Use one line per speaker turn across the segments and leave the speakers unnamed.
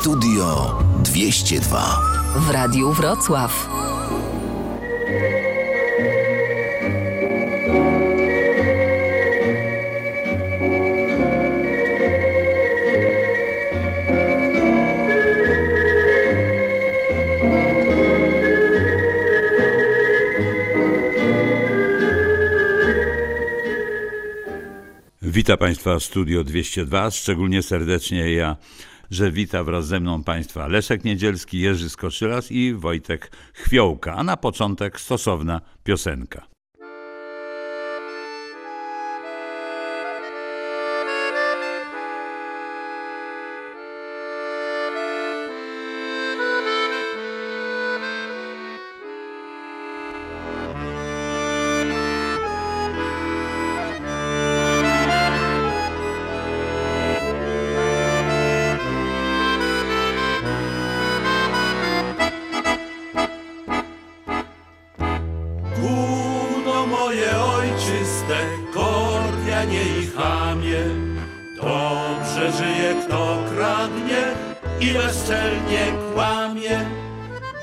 Studio 202
w Radiu Wrocław.
Witam Państwa Studio 202, szczególnie serdecznie ja, że wita wraz ze mną Państwa Leszek Niedzielski, Jerzy Skoszylas i Wojtek Chwiołka, a na początek stosowna piosenka.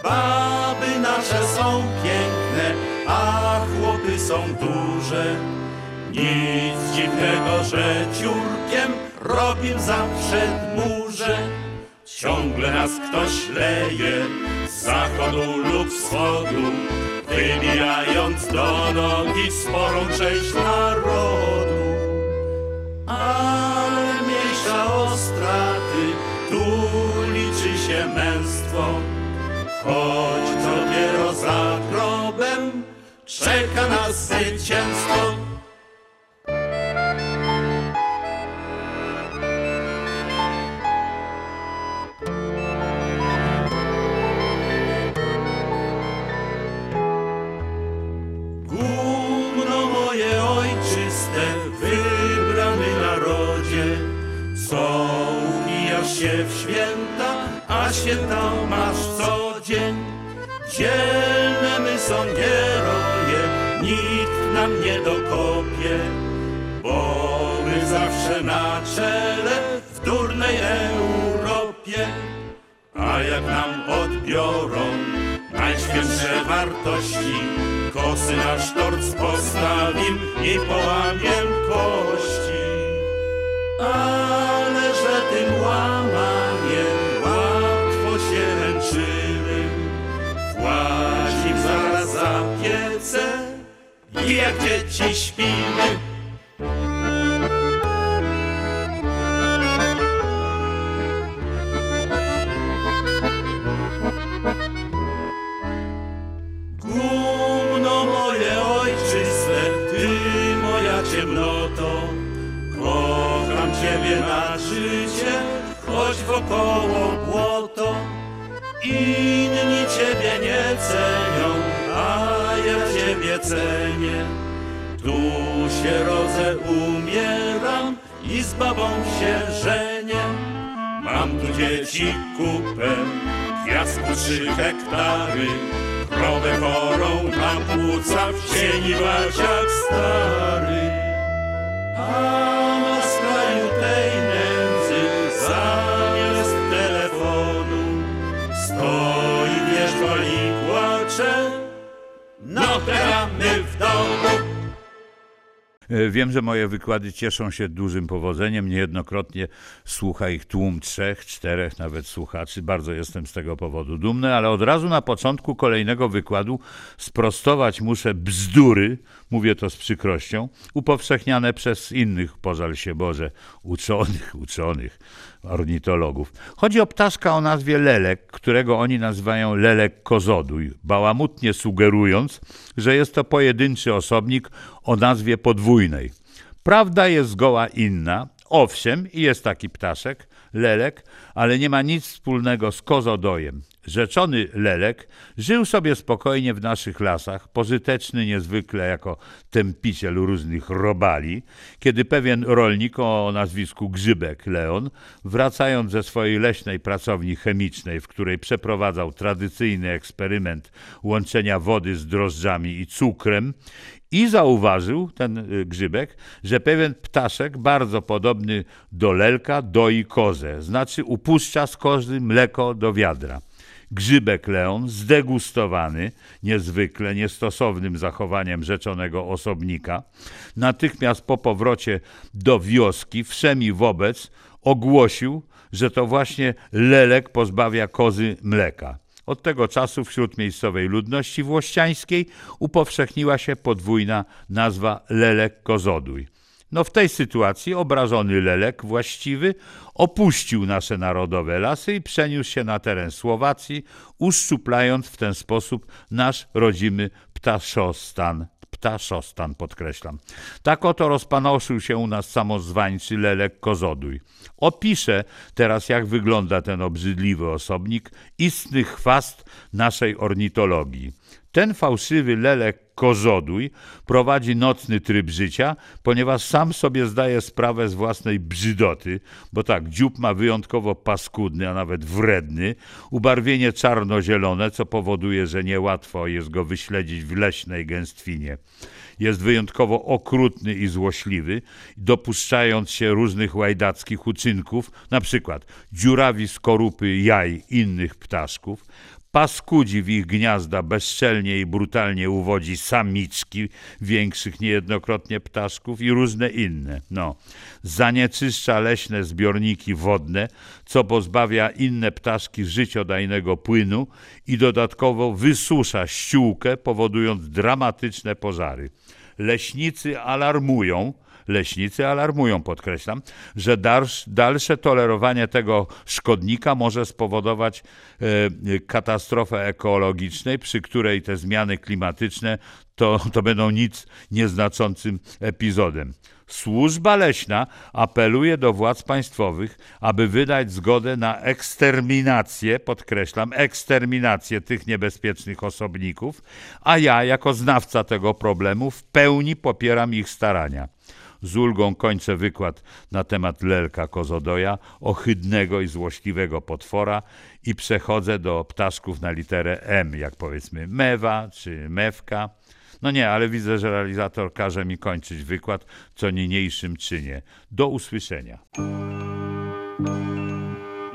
Baby nasze są piękne, a chłopy są duże. Nic dziwnego, że ciurkiem robim zawsze murze. Ciągle nas ktoś leje z zachodu lub wschodu, wybijając do nogi sporą część narodu. Ale mniejsza o straty, tu liczy się męstwo, choć dopiero za grobem czeka nas zwycięstwo. Wartości, kosy na sztorc postawim i połamiem kości. Ale że tym łamaniem łatwo się męczymy, włazim zaraz za piece i jak dzieci śpimy. Choć wokoło błoto. Inni ciebie nie cenią, a ja ciebie cenię. Tu się rodzę, umieram i z babą się żenię. Mam tu dzieci kupę, piasku trzy hektary, krowę chorą na płuca w cieni jak stary. A
Wiem, że moje wykłady cieszą się dużym powodzeniem. Niejednokrotnie słucha ich tłum trzech, czterech nawet słuchaczy. Bardzo jestem z tego powodu dumny, ale od razu na początku kolejnego wykładu sprostować muszę bzdury, mówię to z przykrością, upowszechniane przez innych, pożal się Boże, uczonych, uczonych, ornitologów. Chodzi o ptaszka o nazwie lelek, którego oni nazywają lelek kozoduj, bałamutnie sugerując, że jest to pojedynczy osobnik o nazwie podwójnej. Prawda jest zgoła inna. Owszem, jest taki ptaszek, lelek, ale nie ma nic wspólnego z kozodojem. Rzeczony lelek żył sobie spokojnie w naszych lasach, pożyteczny niezwykle jako tępiciel różnych robali, kiedy pewien rolnik o nazwisku Grzybek Leon, wracając ze swojej leśnej pracowni chemicznej, w której przeprowadzał tradycyjny eksperyment łączenia wody z drożdżami i cukrem I zauważył ten y, grzybek, że pewien ptaszek bardzo podobny do lelka doi kozę, znaczy upuszcza z kozy mleko do wiadra. Grzybek Leon, zdegustowany niezwykle niestosownym zachowaniem rzeczonego osobnika, natychmiast po powrocie do wioski wszemi wobec ogłosił, że to właśnie lelek pozbawia kozy mleka. Od tego czasu wśród miejscowej ludności włościańskiej upowszechniła się podwójna nazwa lelek kozodój. No w tej sytuacji obrażony lelek właściwy opuścił nasze narodowe lasy i przeniósł się na teren Słowacji, uszczuplając w ten sposób nasz rodzimy ptaszostan. Ptaszostan podkreślam. Tak oto rozpanoszył się u nas samozwańczy lelek kozodój. Opiszę teraz, jak wygląda ten obrzydliwy osobnik, istny chwast naszej ornitologii. Ten fałszywy lelek kozodój prowadzi nocny tryb życia, ponieważ sam sobie zdaje sprawę z własnej brzydoty, bo tak, dziób ma wyjątkowo paskudny, a nawet wredny, ubarwienie czarno-zielone, co powoduje, że niełatwo jest go wyśledzić w leśnej gęstwinie. Jest wyjątkowo okrutny i złośliwy, dopuszczając się różnych łajdackich uczynków, na przykład dziurawi skorupy jaj innych ptaszków, paskudzi w ich gniazda bezczelnie i brutalnie uwodzi samiczki większych niejednokrotnie ptaszków i różne inne. No. Zanieczyszcza leśne zbiorniki wodne, co pozbawia inne ptaszki życiodajnego płynu i dodatkowo wysusza ściółkę, powodując dramatyczne pożary. Leśnicy alarmują, Leśnicy alarmują, podkreślam, że dalsze tolerowanie tego szkodnika może spowodować e, katastrofę ekologicznej, przy której te zmiany klimatyczne to, to będą nic nieznaczącym epizodem. Służba leśna apeluje do władz państwowych, aby wydać zgodę na eksterminację, podkreślam, eksterminację tych niebezpiecznych osobników, a ja, jako znawca tego problemu, w pełni popieram ich starania. Z ulgą kończę wykład na temat lelka kozodoja, ohydnego i złośliwego potwora i przechodzę do ptaszków na literę M, jak powiedzmy mewa czy mewka. No nie, ale widzę, że realizator każe mi kończyć wykład, co niniejszym czynię. Do usłyszenia.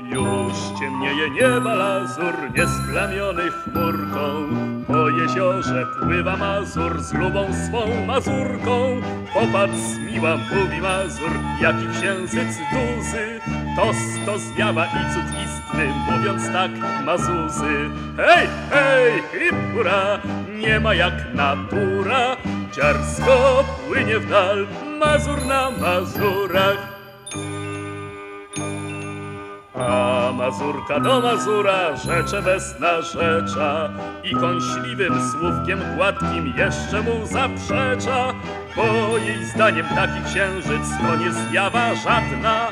Już ciemnieje nieba lazur, niesplamiony chmurką. Po jeziorze pływa Mazur z lubą swą Mazurką. Popatrz, miła, mówi Mazur, jaki księżyc duzy. To sto zjawa i cud istny, mówiąc tak Mazuzy. Hej, hej, hip, hura, nie ma jak natura. Dziarsko płynie w dal, Mazur na Mazurach. Mazurka do Mazura rzecze bez narzecza i kąśliwym słówkiem gładkim jeszcze mu zaprzecza, bo jej zdaniem taki księżyc to nie zjawa żadna,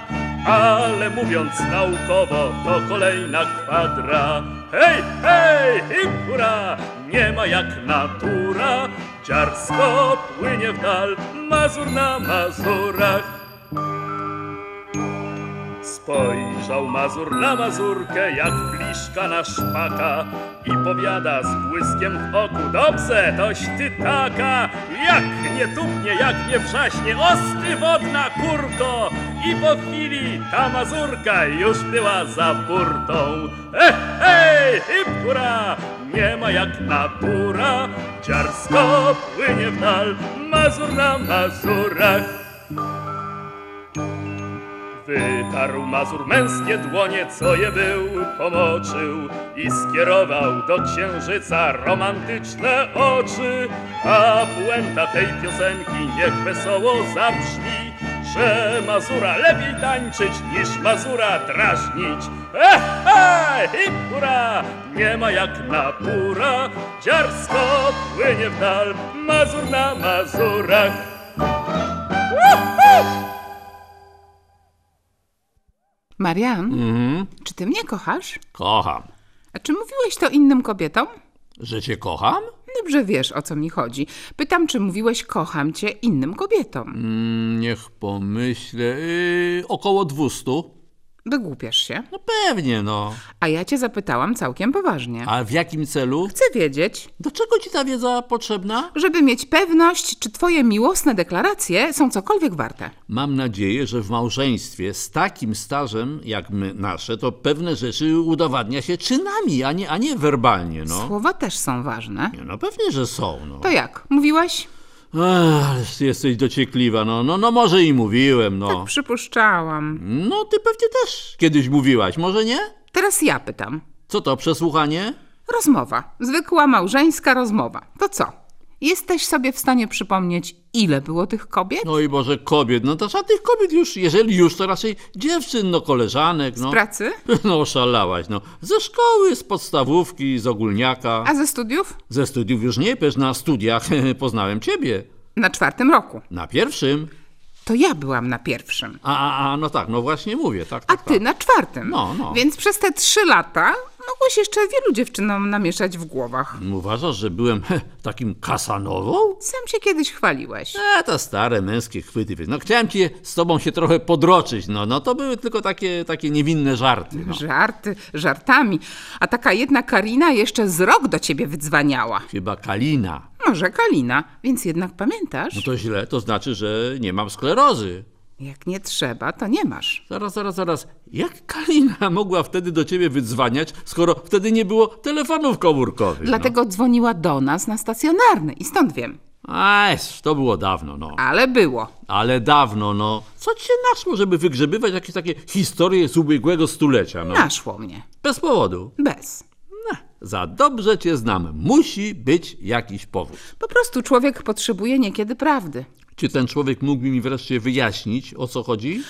ale mówiąc naukowo to kolejna kwadra. Hej, hej, hip, hura, nie ma jak natura, dziarsko płynie w dal, Mazur na Mazurach. Spojrzał Mazur na Mazurkę jak bliszka na szpaka i powiada z błyskiem w oku Dobrze, toś ty taka, jak nie tupnie, jak nie wrzaśnie Osty wodna kurko I po chwili ta Mazurka już była za burtą. Hej, hej, hip, hura, nie ma jak natura Dziarsko płynie w dal, Mazur na Mazurach Wytarł Mazur męskie dłonie, co je był, pomoczył i skierował do księżyca romantyczne oczy. A puenta tej piosenki niech wesoło zabrzmi, że Mazura lepiej tańczyć niż Mazura drażnić. Ehe, hip, hura, nie ma jak natura, dziarsko płynie w dal, Mazur na Mazurach. Woohoo!
Marian, czy ty mnie kochasz?
Kocham.
A czy mówiłeś to innym kobietom?
Że cię kocham?
Dobrze wiesz, o co mi chodzi. Pytam, czy mówiłeś kocham cię innym kobietom.
Mm, niech pomyślę. Yy, około 200.
Wygłupiasz się.
No pewnie, no.
A ja cię zapytałam całkiem poważnie.
A w jakim celu?
Chcę wiedzieć,
Do czego ci ta wiedza potrzebna?
żeby mieć pewność, czy twoje miłosne deklaracje są cokolwiek warte.
Mam nadzieję, że w małżeństwie z takim stażem jak my nasze, to pewne rzeczy udowadnia się czynami, a nie, a nie werbalnie, no.
Słowa też są ważne.
Nie, No pewnie, że są, no.
To jak? Mówiłeś?
Ty jesteś dociekliwa, no, no, no może i mówiłem, no.
Przypuszczałam.
No ty pewnie też kiedyś mówiłaś, może nie?
Teraz ja pytam.
Co to, przesłuchanie?
Rozmowa. Zwykła małżeńska rozmowa. To co? Jesteś sobie w stanie przypomnieć, ile było tych kobiet?
No i Boże, kobiet, no to żadnych kobiet już, jeżeli już, to raczej dziewczyn, no koleżanek, no.
Z pracy?
No szalałaś, no. Ze szkoły, z podstawówki, z ogólniaka.
A ze studiów?
Ze studiów już nie, przecież na studiach poznałem ciebie.
Na czwartym roku.
Na pierwszym.
To ja byłam na pierwszym.
A, a, a no tak, no właśnie mówię, tak,
A
tak,
ty
tak.
na czwartym.
No, no.
Więc przez te trzy lata mogłeś jeszcze wielu dziewczynom namieszać w głowach.
Uważasz, że byłem takim kasanową?
Sam się kiedyś chwaliłeś.
E, to stare męskie chwyty. wiesz. No chciałem ci z tobą się trochę podroczyć, no, no to były tylko takie, takie niewinne żarty. No.
Żarty, żartami. A taka jedna Karina jeszcze z rok do ciebie wydzwaniała.
Chyba Kalina.
Może Kalina, więc jednak pamiętasz?
No to źle, to znaczy, że nie mam sklerozy.
Jak nie trzeba, to nie masz.
Zaraz, zaraz, zaraz. Jak Kalina mogła wtedy do ciebie wydzwaniać, skoro wtedy nie było telefonów komórkowych?
Dlatego dzwoniła do nas na stacjonarny i stąd wiem.
No. Aj, to było dawno, no.
Ale było.
Ale dawno, no. Co ci się naszło, żeby wygrzebywać jakieś takie historie z ubiegłego stulecia, no?
Naszło mnie.
Bez powodu.
Bez.
No, za dobrze cię znam. Musi być jakiś powód.
Po prostu człowiek potrzebuje niekiedy prawdy.
Czy ten człowiek mógłby mi wreszcie wyjaśnić, o co chodzi?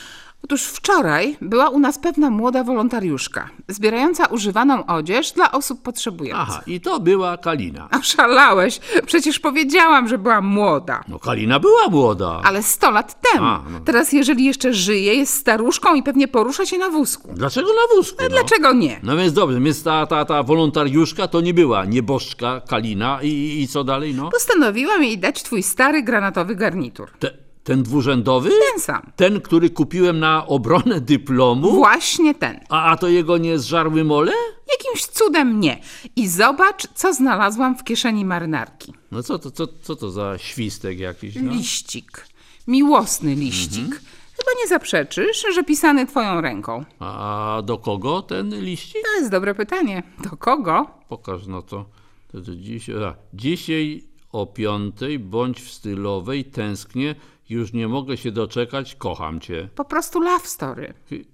Otóż wczoraj była u nas pewna młoda wolontariuszka, zbierająca używaną odzież dla osób potrzebujących.
Aha, i to była Kalina.
A szalałeś, przecież powiedziałam, że była młoda.
No Kalina była młoda.
Ale sto lat temu.
A, no.
Teraz, jeżeli jeszcze żyje, jest staruszką i pewnie porusza się na wózku.
Dlaczego na wózku? No?
Dlaczego nie?
No więc dobrze, więc ta, ta, ta wolontariuszka to nie była nieboszczka Kalina i, i co dalej, no?
Postanowiłam jej dać twój stary granatowy garnitur.
Te, ten dwurzędowy?
Ten sam.
Ten, który kupiłem na obronę dyplomu?
Właśnie ten.
A, a to jego nie zżarły mole?
Jakimś cudem nie. I zobacz, co znalazłam w kieszeni marynarki.
No co to, co, co to za świstek jakiś, no?
Liścik. Miłosny liścik. Chyba nie zaprzeczysz, że pisany twoją ręką.
A do kogo ten liścik?
To jest dobre pytanie. Do kogo?
Pokaż no to. to, to dzisiaj, a, dzisiaj o piątej bądź w stylowej tęsknię, już nie mogę się doczekać, kocham cię.
Po prostu love story.
Chwi-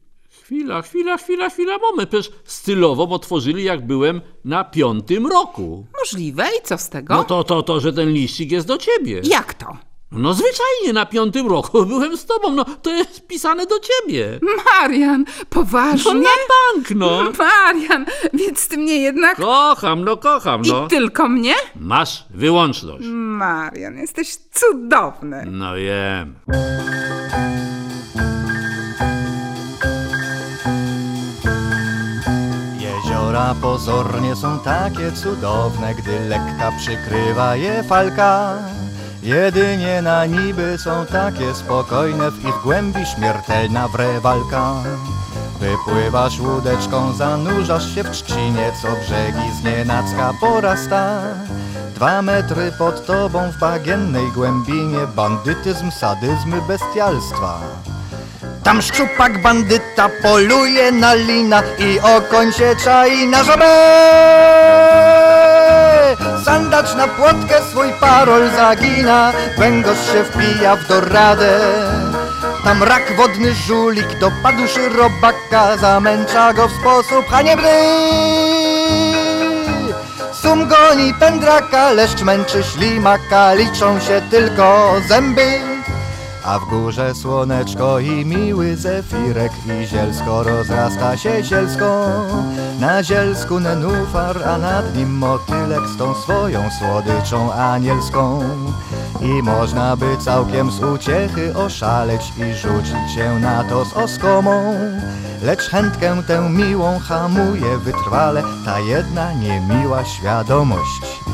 Chwila, chwila, chwila, chwila, moment. Przecież stylową otworzyli jak byłem na piątym roku.
Możliwe i co z tego?
No to, to, to, że ten liścik jest do ciebie.
Jak to?
No zwyczajnie na piątym roku byłem z tobą, no to jest pisane do ciebie.
Marian, poważnie?
No na bank, no.
Marian, więc ty mnie jednak...
Kocham, no kocham, no.
I tylko mnie?
Masz wyłączność.
Marian, jesteś cudowny.
No wiem.
Jeziora pozornie są takie cudowne, gdy lekka przykrywa je falka. Jedynie na niby są takie spokojne, w ich głębi śmiertelna wre walka. Wypływasz łódeczką, zanurzasz się w trzcinie, co brzegi znienacka porasta. Dwa metry pod tobą w bagiennej głębinie, bandytyzm, sadyzmy, bestialstwa. Tam szczupak bandyta poluje na lina i okoń się czai na żabę. Sandacz na płotkę swój parol zagina, węgorz się wpija w doradę. Tam rak wodny żulik dopadł robaka, zamęcza go w sposób haniebny. Sum goni pędraka, leszcz męczy ślimaka, liczą się tylko zęby. A w górze słoneczko i miły zefirek I zielsko rozrasta się zielsko Na zielsku nenufar, a nad nim motylek Z tą swoją słodyczą anielską. I można by całkiem z uciechy oszaleć I rzucić się na to z oskomą. Lecz chętkę tę miłą hamuje wytrwale Ta jedna niemiła świadomość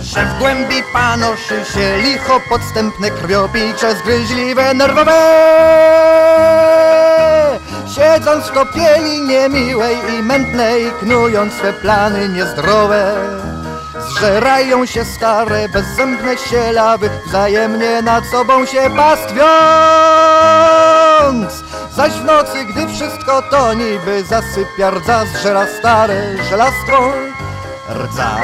że w głębi panoszy się licho podstępne krwiopicze zgryźliwe nerwowe. Siedząc w kopieli niemiłej i mętnej, knując swe plany niezdrowe Zżerają się stare, bezzębne sielawy, wzajemnie nad sobą się pastwiąc. Zaś w nocy, gdy wszystko to niby zasypia, rdza zżera stare żelastwo Rdza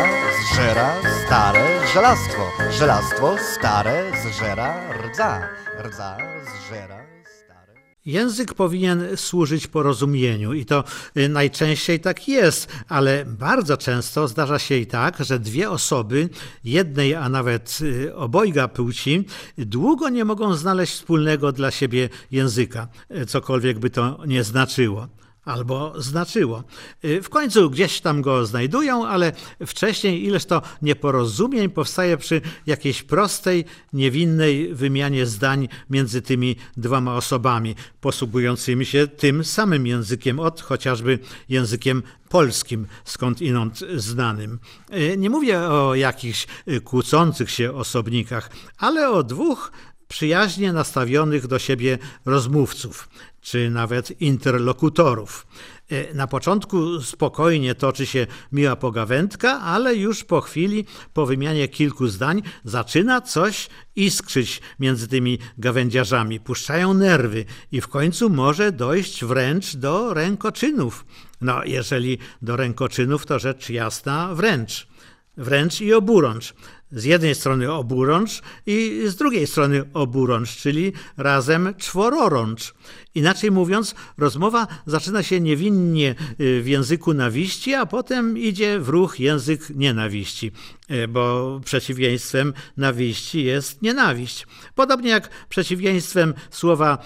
zżera stare żelastwo, żelastwo stare zżera rdza, rdza zżera stare...
Język powinien służyć porozumieniu i to y, najczęściej tak jest, ale bardzo często zdarza się i tak, że dwie osoby, jednej, a nawet y, obojga płci, długo nie mogą znaleźć wspólnego dla siebie języka, y, cokolwiek by to nie znaczyło albo znaczyło. Y, W końcu gdzieś tam go znajdują, ale wcześniej ileż to nieporozumień powstaje przy jakiejś prostej, niewinnej wymianie zdań między tymi dwoma osobami, posługującymi się tym samym językiem, od chociażby językiem polskim, skąd inąd znanym. Y, Nie mówię o jakichś y, kłócących się osobnikach, ale o dwóch przyjaźnie nastawionych do siebie rozmówców, czy nawet interlokutorów. E, Na początku spokojnie toczy się miła pogawędka, ale już po chwili, po wymianie kilku zdań, zaczyna coś iskrzyć między tymi gawędziarzami. Puszczają nerwy i w końcu może dojść wręcz do rękoczynów. No, jeżeli do rękoczynów, to rzecz jasna wręcz wręcz i oburącz. Z jednej strony oburącz i z drugiej strony oburącz, czyli razem czwororącz. Inaczej mówiąc, rozmowa zaczyna się niewinnie y, w języku nawiści, a potem idzie w ruch język nienawiści, y, bo przeciwieństwem nawiści jest nienawiść. Podobnie jak przeciwieństwem słowa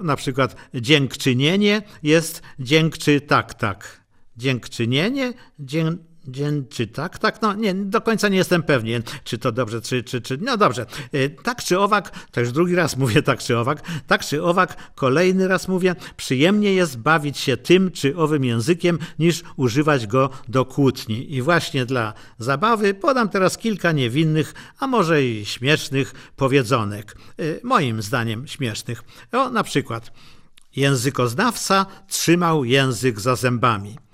y, na przykład dziękczynienie jest dziękczy tak tak. Dziękczynienie, dzię, Dzień, czy tak? Tak, no nie, do końca nie jestem pewien, czy to dobrze, czy, czy, czy, no dobrze. Y, Tak czy owak, to już drugi raz mówię tak czy owak, tak czy owak, kolejny raz mówię, przyjemnie jest bawić się tym czy owym językiem, niż używać go do kłótni. I właśnie dla zabawy podam teraz kilka niewinnych, a może i śmiesznych powiedzonek. Y, Moim zdaniem śmiesznych. O, na przykład, językoznawca trzymał język za zębami.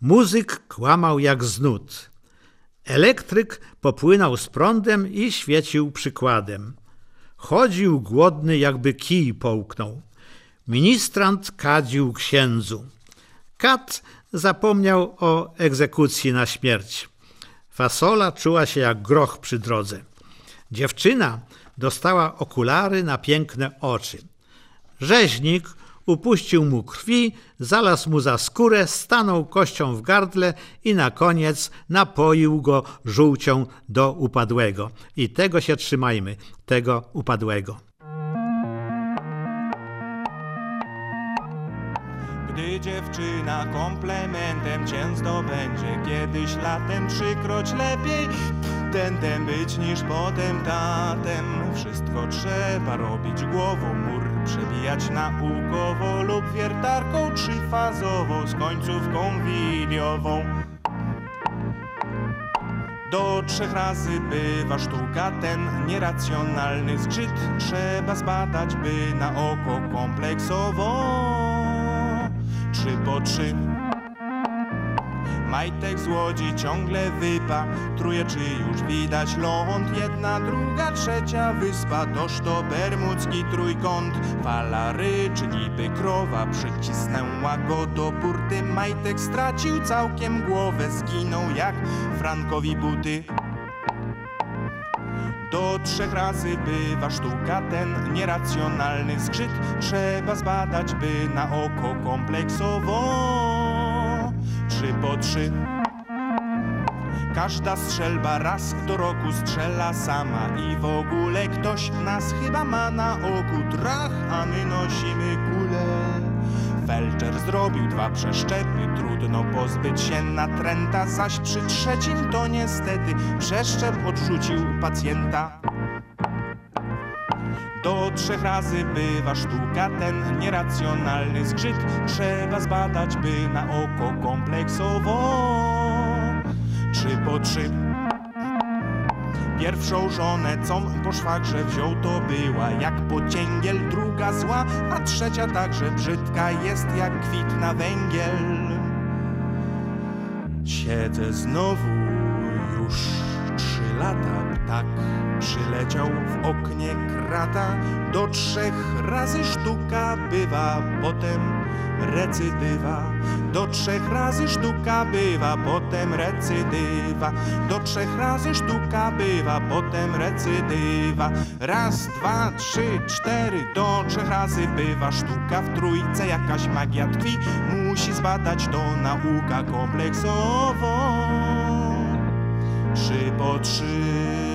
Muzyk kłamał jak z nut. Elektryk popłynął z prądem i świecił przykładem. Chodził głodny, jakby kij połknął. Ministrant kadził księdzu. Kat zapomniał o egzekucji na śmierć. Fasola czuła się jak groch przy drodze. Dziewczyna dostała okulary na piękne oczy. Rzeźnik upuścił mu krwi, zalazł mu za skórę, stanął kością w gardle i na koniec napoił go żółcią do upadłego. I tego się trzymajmy, tego upadłego.
Gdy dziewczyna komplementem cię zdobędzie Kiedyś latem trzykroć lepiej Tentem być niż potem tatem Wszystko trzeba robić głową Mur przebijać naukowo Lub wiertarką trzyfazową Z końcówką wiliową do trzech razy bywa sztuka ten nieracjonalny zgrzyt Trzeba zbadać, by na oko kompleksowo. Trzy po trzy Majtek z łodzi ciągle wypa. Truje, czy już widać ląd. Jedna, druga, trzecia wyspa. Toż to bermudzki trójkąt. Fala ryczy niby krowa. Przycisnęła go do burty Majtek stracił całkiem głowę. Zginął jak Frankowi buty. Do trzech razy bywa sztuka. Ten nieracjonalny zgrzyt Trzeba zbadać, by na oko kompleksowo Trzy po trzy Każda strzelba raz do roku strzela sama I w ogóle ktoś nas chyba ma na oku Trach, a my nosimy kulę Felczer zrobił dwa przeszczepy, trudno pozbyć się natręta, zaś przy trzecim to niestety przeszczep odrzucił pacjenta. Do trzech razy bywa sztuka ten nieracjonalny zgrzyt, trzeba zbadać, by na oko kompleksowo. Trzy po trzy. Pierwszą żonę, com po szwagrze wziął, to była jak pocięgiel, druga zła, a trzecia także brzydka jest jak kwit na węgiel. Siedzę znowu już trzy lata, ptak przyleciał w oknie krata, do trzech razy sztuka bywa, potem recydywa. Do trzech razy sztuka bywa, potem recydywa. Do trzech razy sztuka bywa, potem recydywa. Raz, dwa, trzy, cztery, do trzech razy bywa sztuka w trójce, jakaś magia tkwi. Musi zbadać to nauka kompleksowo. Trzy po trzy